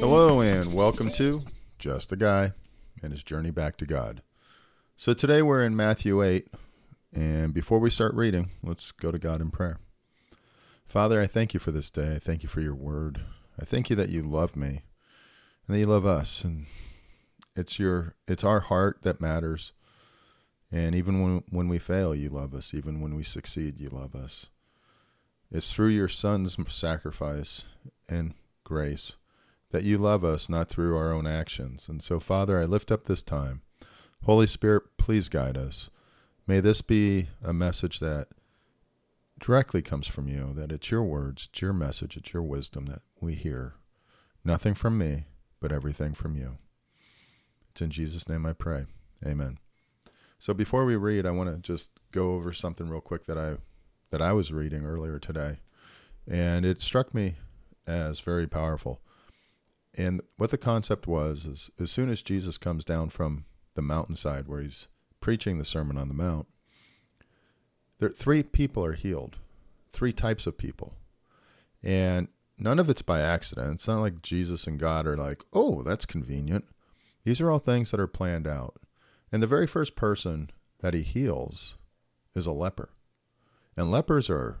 Hello, and welcome to Just a Guy and His Journey Back to God. So today we're in Matthew 8, and before we start reading, let's go to God in prayer. Father, I thank you for this day. I thank you for your word. I thank you that you love me and that you love us. And it's your it's our heart that matters. And even when when we fail, you love us. Even when we succeed, you love us. It's through your son's sacrifice and grace that you love us, not through our own actions. And so, Father, I lift up this time. Holy Spirit, please guide us. May this be a message that directly comes from you, that it's your words, it's your message, it's your wisdom that we hear. Nothing from me, but everything from you. It's in Jesus' name I pray. Amen. So before we read, I want to just go over something real quick that I that I was reading earlier today. And it struck me as very powerful. And what the concept was is as soon as Jesus comes down from the mountainside where he's preaching the Sermon on the Mount, there three people are healed, three types of people, and none of it's by accident. It's not like Jesus and God are like, oh, that's convenient. These are all things that are planned out. And the very first person that he heals is a leper. And lepers are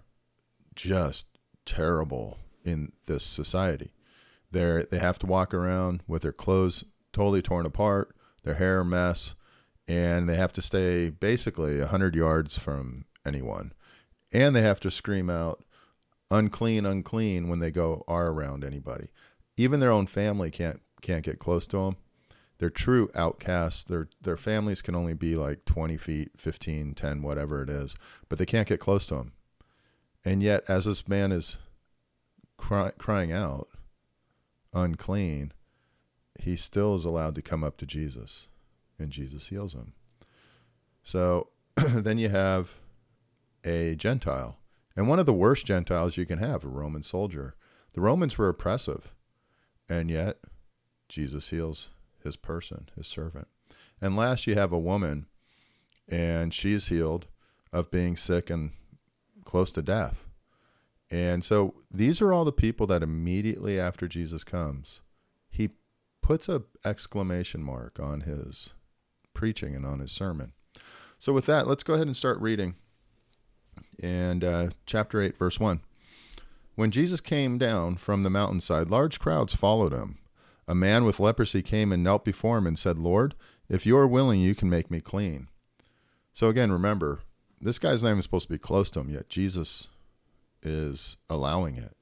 just terrible in this society. They they have to walk around with their clothes totally torn apart, their hair a mess, and they have to stay basically 100 yards from anyone. And they have to scream out, unclean, unclean, when they go are around anybody. Even their own family can't can't get close to them. They're true outcasts. Their their families can only be like 20 feet, 15, 10, whatever it is, but they can't get close to him. And yet, as this man is cry, crying out, unclean, he still is allowed to come up to Jesus, and Jesus heals him. So then you have a Gentile, and one of the worst Gentiles you can have, a Roman soldier. The Romans were oppressive, and yet Jesus heals his person, his servant. And last, you have a woman, and she's healed of being sick and close to death. And so these are all the people that immediately after Jesus comes, he puts a exclamation mark on his preaching and on his sermon. So with that, let's go ahead and start reading. And uh, chapter 8, verse 1. When Jesus came down from the mountainside, large crowds followed him. A man with leprosy came and knelt before him and said, Lord, if you are willing, you can make me clean. So again, remember, this guy's not even supposed to be close to him, yet Jesus is allowing it.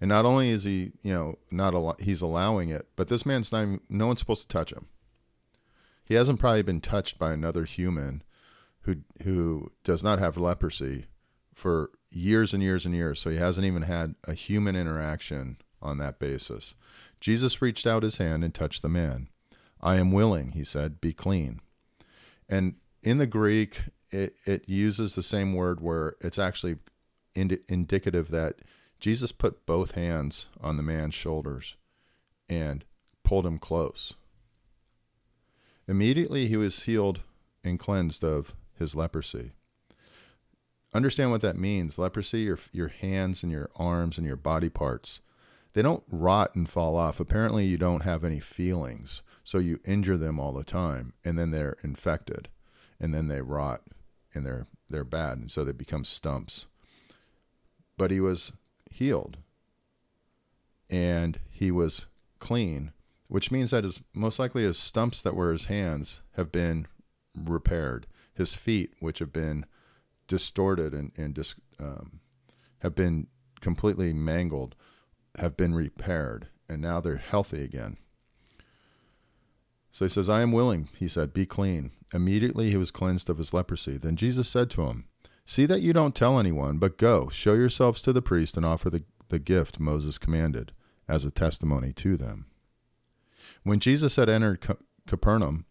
And not only is he, you know, not al- he's allowing it, but this man's not even, no one's supposed to touch him. He hasn't probably been touched by another human who who does not have leprosy for years and years and years. So he hasn't even had a human interaction on that basis. Jesus reached out his hand and touched the man. I am willing, he said, be clean. And in the Greek, it, it uses the same word where it's actually ind- indicative that Jesus put both hands on the man's shoulders and pulled him close. Immediately he was healed and cleansed of his leprosy. Understand what that means. Leprosy, your, your hands and your arms and your body parts, they don't rot and fall off. Apparently, you don't have any feelings. So you injure them all the time, and then they're infected, and then they rot, and they're, they're bad, and so they become stumps but he was healed and he was clean, which means that his most likely his stumps that were his hands have been repaired. His feet, which have been distorted and, and dis, um, have been completely mangled, have been repaired, and now they're healthy again. So he says, I am willing, he said, be clean. Immediately he was cleansed of his leprosy. Then Jesus said to him, See that you don't tell anyone, but go, show yourselves to the priest, and offer the, the gift Moses commanded as a testimony to them. When Jesus had entered Capernaum,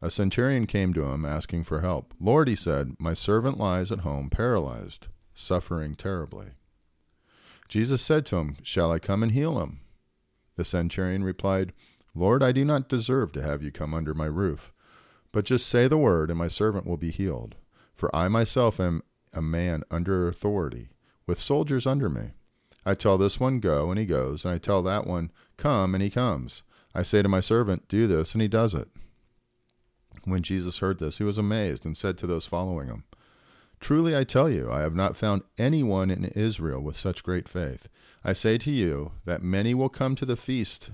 a centurion came to him asking for help. Lord, he said, my servant lies at home paralyzed, suffering terribly. Jesus said to him, Shall I come and heal him? The centurion replied, Lord, I do not deserve to have you come under my roof, but just say the word, and my servant will be healed. For I myself am a man under authority, with soldiers under me. I tell this one, Go, and he goes, and I tell that one, Come, and he comes. I say to my servant, Do this, and he does it. When Jesus heard this, he was amazed and said to those following him, Truly I tell you, I have not found anyone in Israel with such great faith. I say to you that many will come to the feast,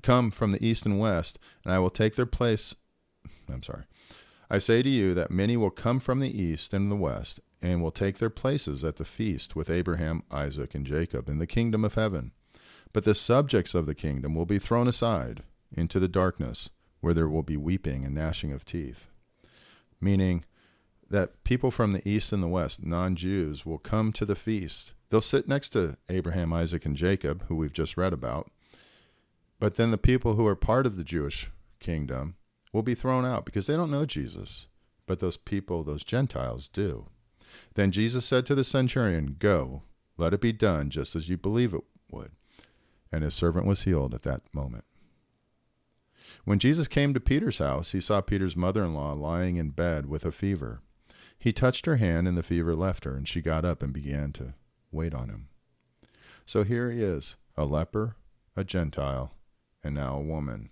come from the east and west, and I will take their place. I'm sorry. I say to you that many will come from the east and the west, and will take their places at the feast with Abraham, Isaac, and Jacob in the kingdom of heaven. But the subjects of the kingdom will be thrown aside into the darkness, where there will be weeping and gnashing of teeth. Meaning that people from the east and the west, non Jews, will come to the feast. They'll sit next to Abraham, Isaac, and Jacob, who we've just read about. But then the people who are part of the Jewish kingdom will be thrown out because they don't know Jesus. But those people, those Gentiles, do. Then Jesus said to the centurion, Go, let it be done just as you believe it would. And his servant was healed at that moment. When Jesus came to Peter's house, he saw Peter's mother in law lying in bed with a fever. He touched her hand, and the fever left her, and she got up and began to wait on him. So here he is, a leper, a Gentile, and now a woman.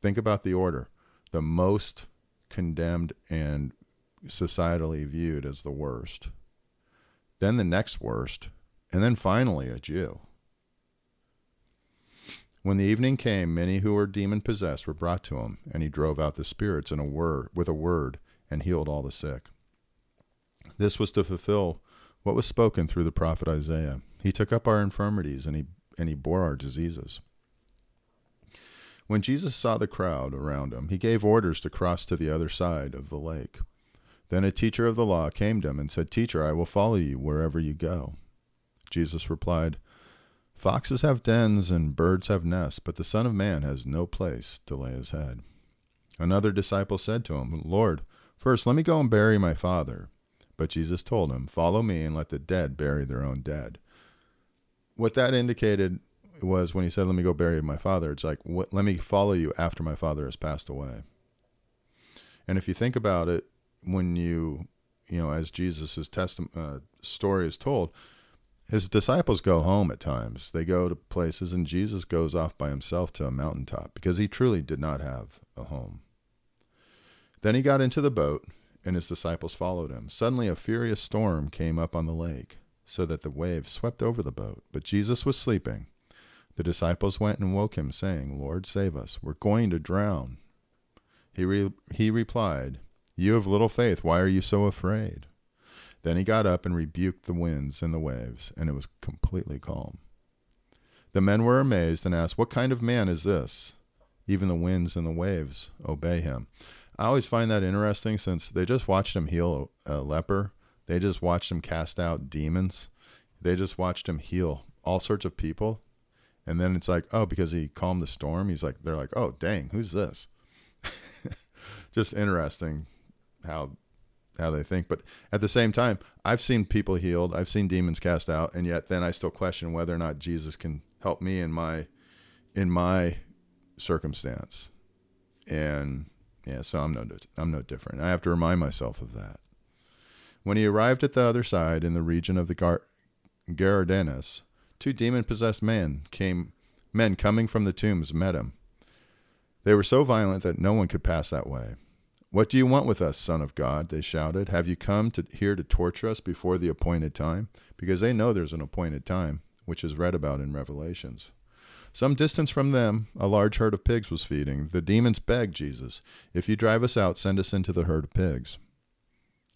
Think about the order. The most condemned and societally viewed as the worst, then the next worst, and then finally a Jew. When the evening came, many who were demon possessed were brought to him, and he drove out the spirits in a word with a word and healed all the sick. This was to fulfill what was spoken through the prophet Isaiah. He took up our infirmities and he and he bore our diseases. When Jesus saw the crowd around him, he gave orders to cross to the other side of the lake. Then a teacher of the law came to him and said, Teacher, I will follow you wherever you go. Jesus replied, Foxes have dens and birds have nests, but the Son of Man has no place to lay his head. Another disciple said to him, Lord, first let me go and bury my father. But Jesus told him, Follow me and let the dead bury their own dead. What that indicated was when he said, Let me go bury my father, it's like, what, Let me follow you after my father has passed away. And if you think about it, when you you know as Jesus' testi- uh, story is told his disciples go home at times they go to places and jesus goes off by himself to a mountaintop because he truly did not have a home then he got into the boat and his disciples followed him suddenly a furious storm came up on the lake so that the waves swept over the boat but jesus was sleeping the disciples went and woke him saying lord save us we're going to drown he, re- he replied you have little faith, why are you so afraid? Then he got up and rebuked the winds and the waves, and it was completely calm. The men were amazed and asked, What kind of man is this? Even the winds and the waves obey him. I always find that interesting since they just watched him heal a, leper, they just watched him cast out demons, they just watched him heal all sorts of people. And then it's like, oh, because he calmed the storm, he's like, they're like, oh, dang, who's this? just interesting how how they think. But at the same time, I've seen people healed, I've seen demons cast out, and yet then I still question whether or not Jesus can help me in my in my circumstance. And yeah, so I'm no I'm no different. I have to remind myself of that. When he arrived at the other side in the region of the Gar- two demon-possessed men came men coming from the tombs met him. They were so violent that no one could pass that way. What do you want with us, Son of God? They shouted. Have you come to, here to torture us before the appointed time? Because they know there's an appointed time, which is read about in Revelations. Some distance from them, a large herd of pigs was feeding. The demons begged Jesus, If you drive us out, send us into the herd of pigs.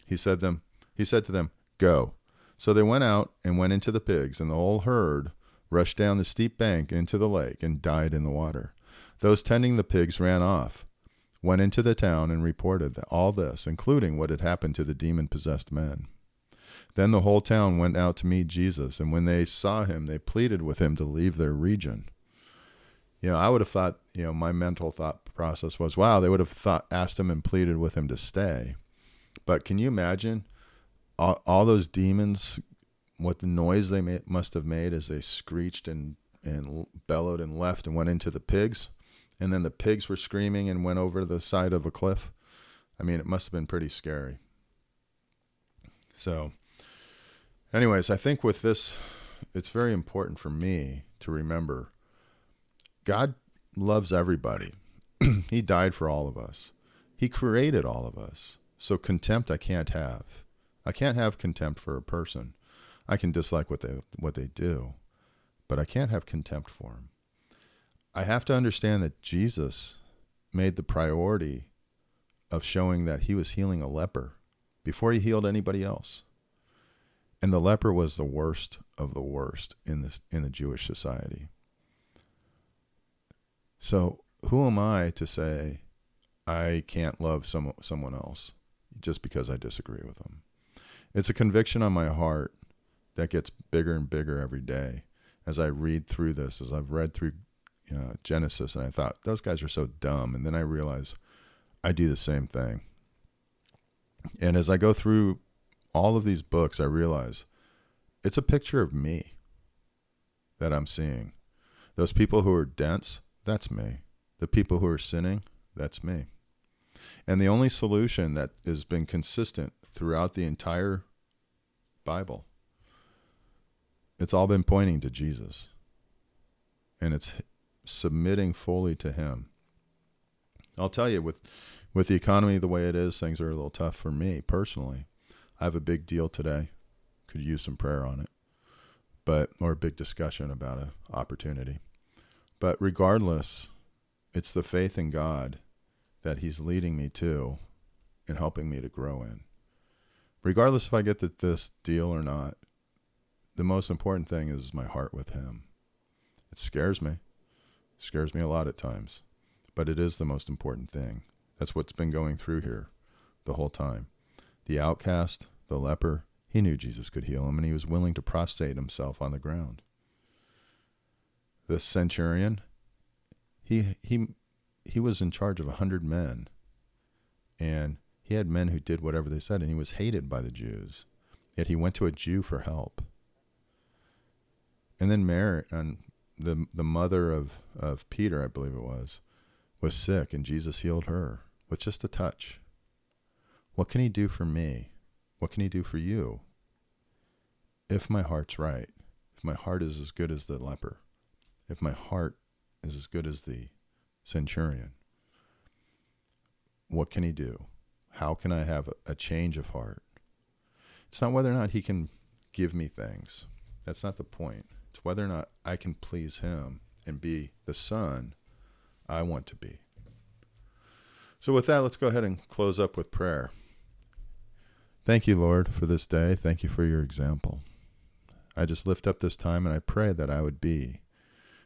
He said them he said to them, Go. So they went out and went into the pigs, and the whole herd rushed down the steep bank into the lake and died in the water. Those tending the pigs ran off went into the town and reported all this, including what had happened to the demon possessed men. Then the whole town went out to meet Jesus, and when they saw him, they pleaded with him to leave their region. You know, I would have thought, you know, my mental thought process was, wow, they would have thought, asked him and pleaded with him to stay. But can you imagine all, all those demons, what the noise they may, must have made as they screeched and, and bellowed and left and went into the pigs? and then the pigs were screaming and went over the side of a cliff. I mean, it must have been pretty scary. So, Anyways, I think with this, it's very important for me to remember God loves everybody. he died for all of us. He created all of us. So contempt I can't have. I can't have contempt for a person. I can dislike what they what they do, but I can't have contempt for them. I have to understand that Jesus made the priority of showing that he was healing a leper before he healed anybody else. And the leper was the worst of the worst in this in the Jewish society. So who am I to say I can't love some someone else just because I disagree with them? It's a conviction on my heart that gets bigger and bigger every day as I read through this, as I've read through Genesis, and I thought those guys are so dumb, and then I realize I do the same thing. And as I go through all of these books, I realize it's a picture of me that I'm seeing. Those people who are dense, that's me. The people who are sinning, that's me. And the only solution that has been consistent throughout the entire Bible, it's all been pointing to Jesus. And it's submitting fully to Him. I'll tell you, with with the economy the way it is, things are a little tough for me personally. I have a big deal today. Could use some prayer on it, but or a big discussion about an opportunity. But regardless, it's the faith in God that He's leading me to and helping me to grow in. Regardless if I get the, this deal or not, the most important thing is my heart with Him. It scares me. It scares me a lot at times, but it is the most important thing. That's what's been going through here the whole time. The outcast, the leper, he knew Jesus could heal him, and he was willing to prostrate himself on the ground. The centurion, he he he was in charge of a hundred men, and he had men who did whatever they said, and he was hated by the Jews. Yet he went to a Jew for help. And then Mary and the the mother of, of Peter, I believe it was, was sick, and Jesus healed her with just a touch. What can he do for me? What can he do for you? If my heart's right, if my heart is as good as the leper, if my heart is as good as the centurion, what can he do? How can I have a, change of heart? It's not whether or not he can give me things. That's not the point. It's whether or not I can please him and be the son I want to be. So, with that, let's go ahead and close up with prayer. Thank you, Lord, for this day. Thank you for your example. I just lift up this time and I pray that I would be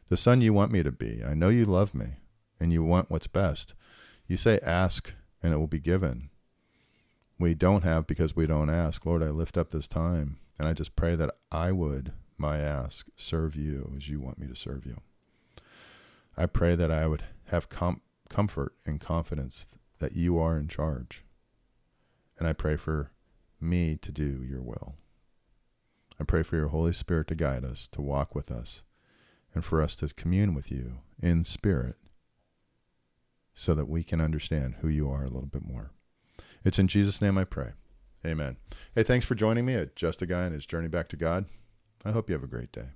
the son you want me to be. I know you love me and you want what's best. You say, ask and it will be given. We don't have because we don't ask. Lord, I lift up this time and I just pray that I would, my ask, serve you as you want me to serve you. I pray that I would have com- comfort and confidence that you are in charge. And I pray for me to do your will. I pray for your Holy Spirit to guide us, to walk with us, and for us to commune with you in spirit so that we can understand who you are a little bit more. It's in Jesus' name I pray. Amen. Hey, thanks for joining me at Just a Guy and His Journey Back to God. I hope you have a great day.